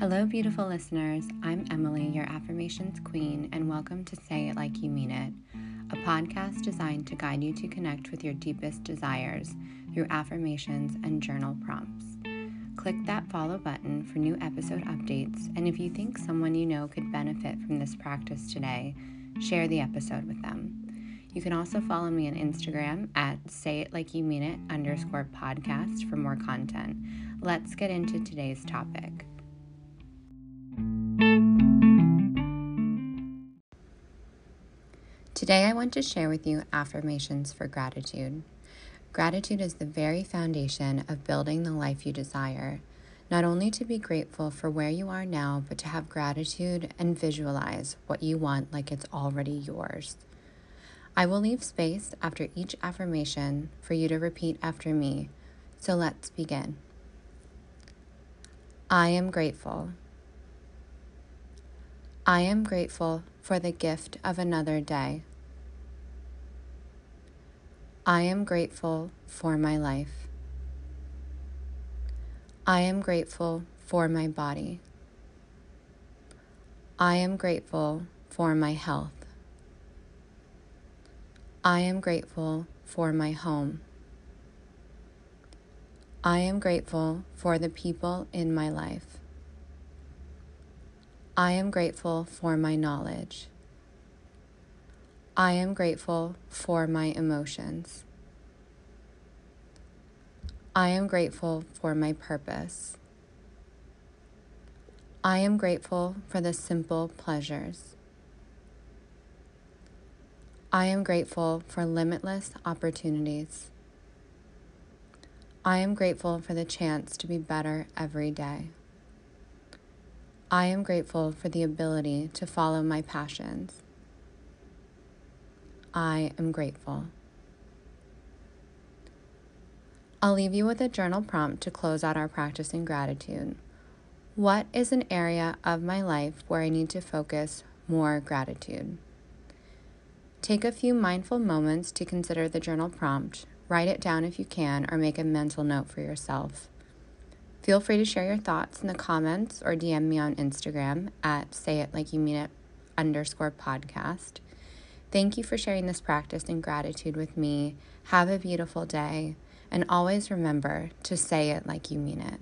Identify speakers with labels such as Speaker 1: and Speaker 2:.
Speaker 1: Hello, beautiful listeners. I'm Emily, your affirmations queen, and welcome to Say It Like You Mean It, a podcast designed to guide you to connect with your deepest desires through affirmations and journal prompts. Click that follow button for new episode updates, and if you think someone you know could benefit from this practice today, share the episode with them. You can also follow me on Instagram at say it like you mean it underscore podcast for more content. Let's get into today's topic. Today, I want to share with you affirmations for gratitude. Gratitude is the very foundation of building the life you desire. Not only to be grateful for where you are now, but to have gratitude and visualize what you want like it's already yours. I will leave space after each affirmation for you to repeat after me. So let's begin. I am grateful. I am grateful for the gift of another day. I am grateful for my life. I am grateful for my body. I am grateful for my health. I am grateful for my home. I am grateful for the people in my life. I am grateful for my knowledge. I am grateful for my emotions. I am grateful for my purpose. I am grateful for the simple pleasures. I am grateful for limitless opportunities. I am grateful for the chance to be better every day. I am grateful for the ability to follow my passions. I am grateful. I'll leave you with a journal prompt to close out our practice in gratitude. What is an area of my life where I need to focus more gratitude? Take a few mindful moments to consider the journal prompt. Write it down if you can, or make a mental note for yourself. Feel free to share your thoughts in the comments or DM me on Instagram at say it like you mean it underscore podcast. Thank you for sharing this practice in gratitude with me. Have a beautiful day, and always remember to say it like you mean it.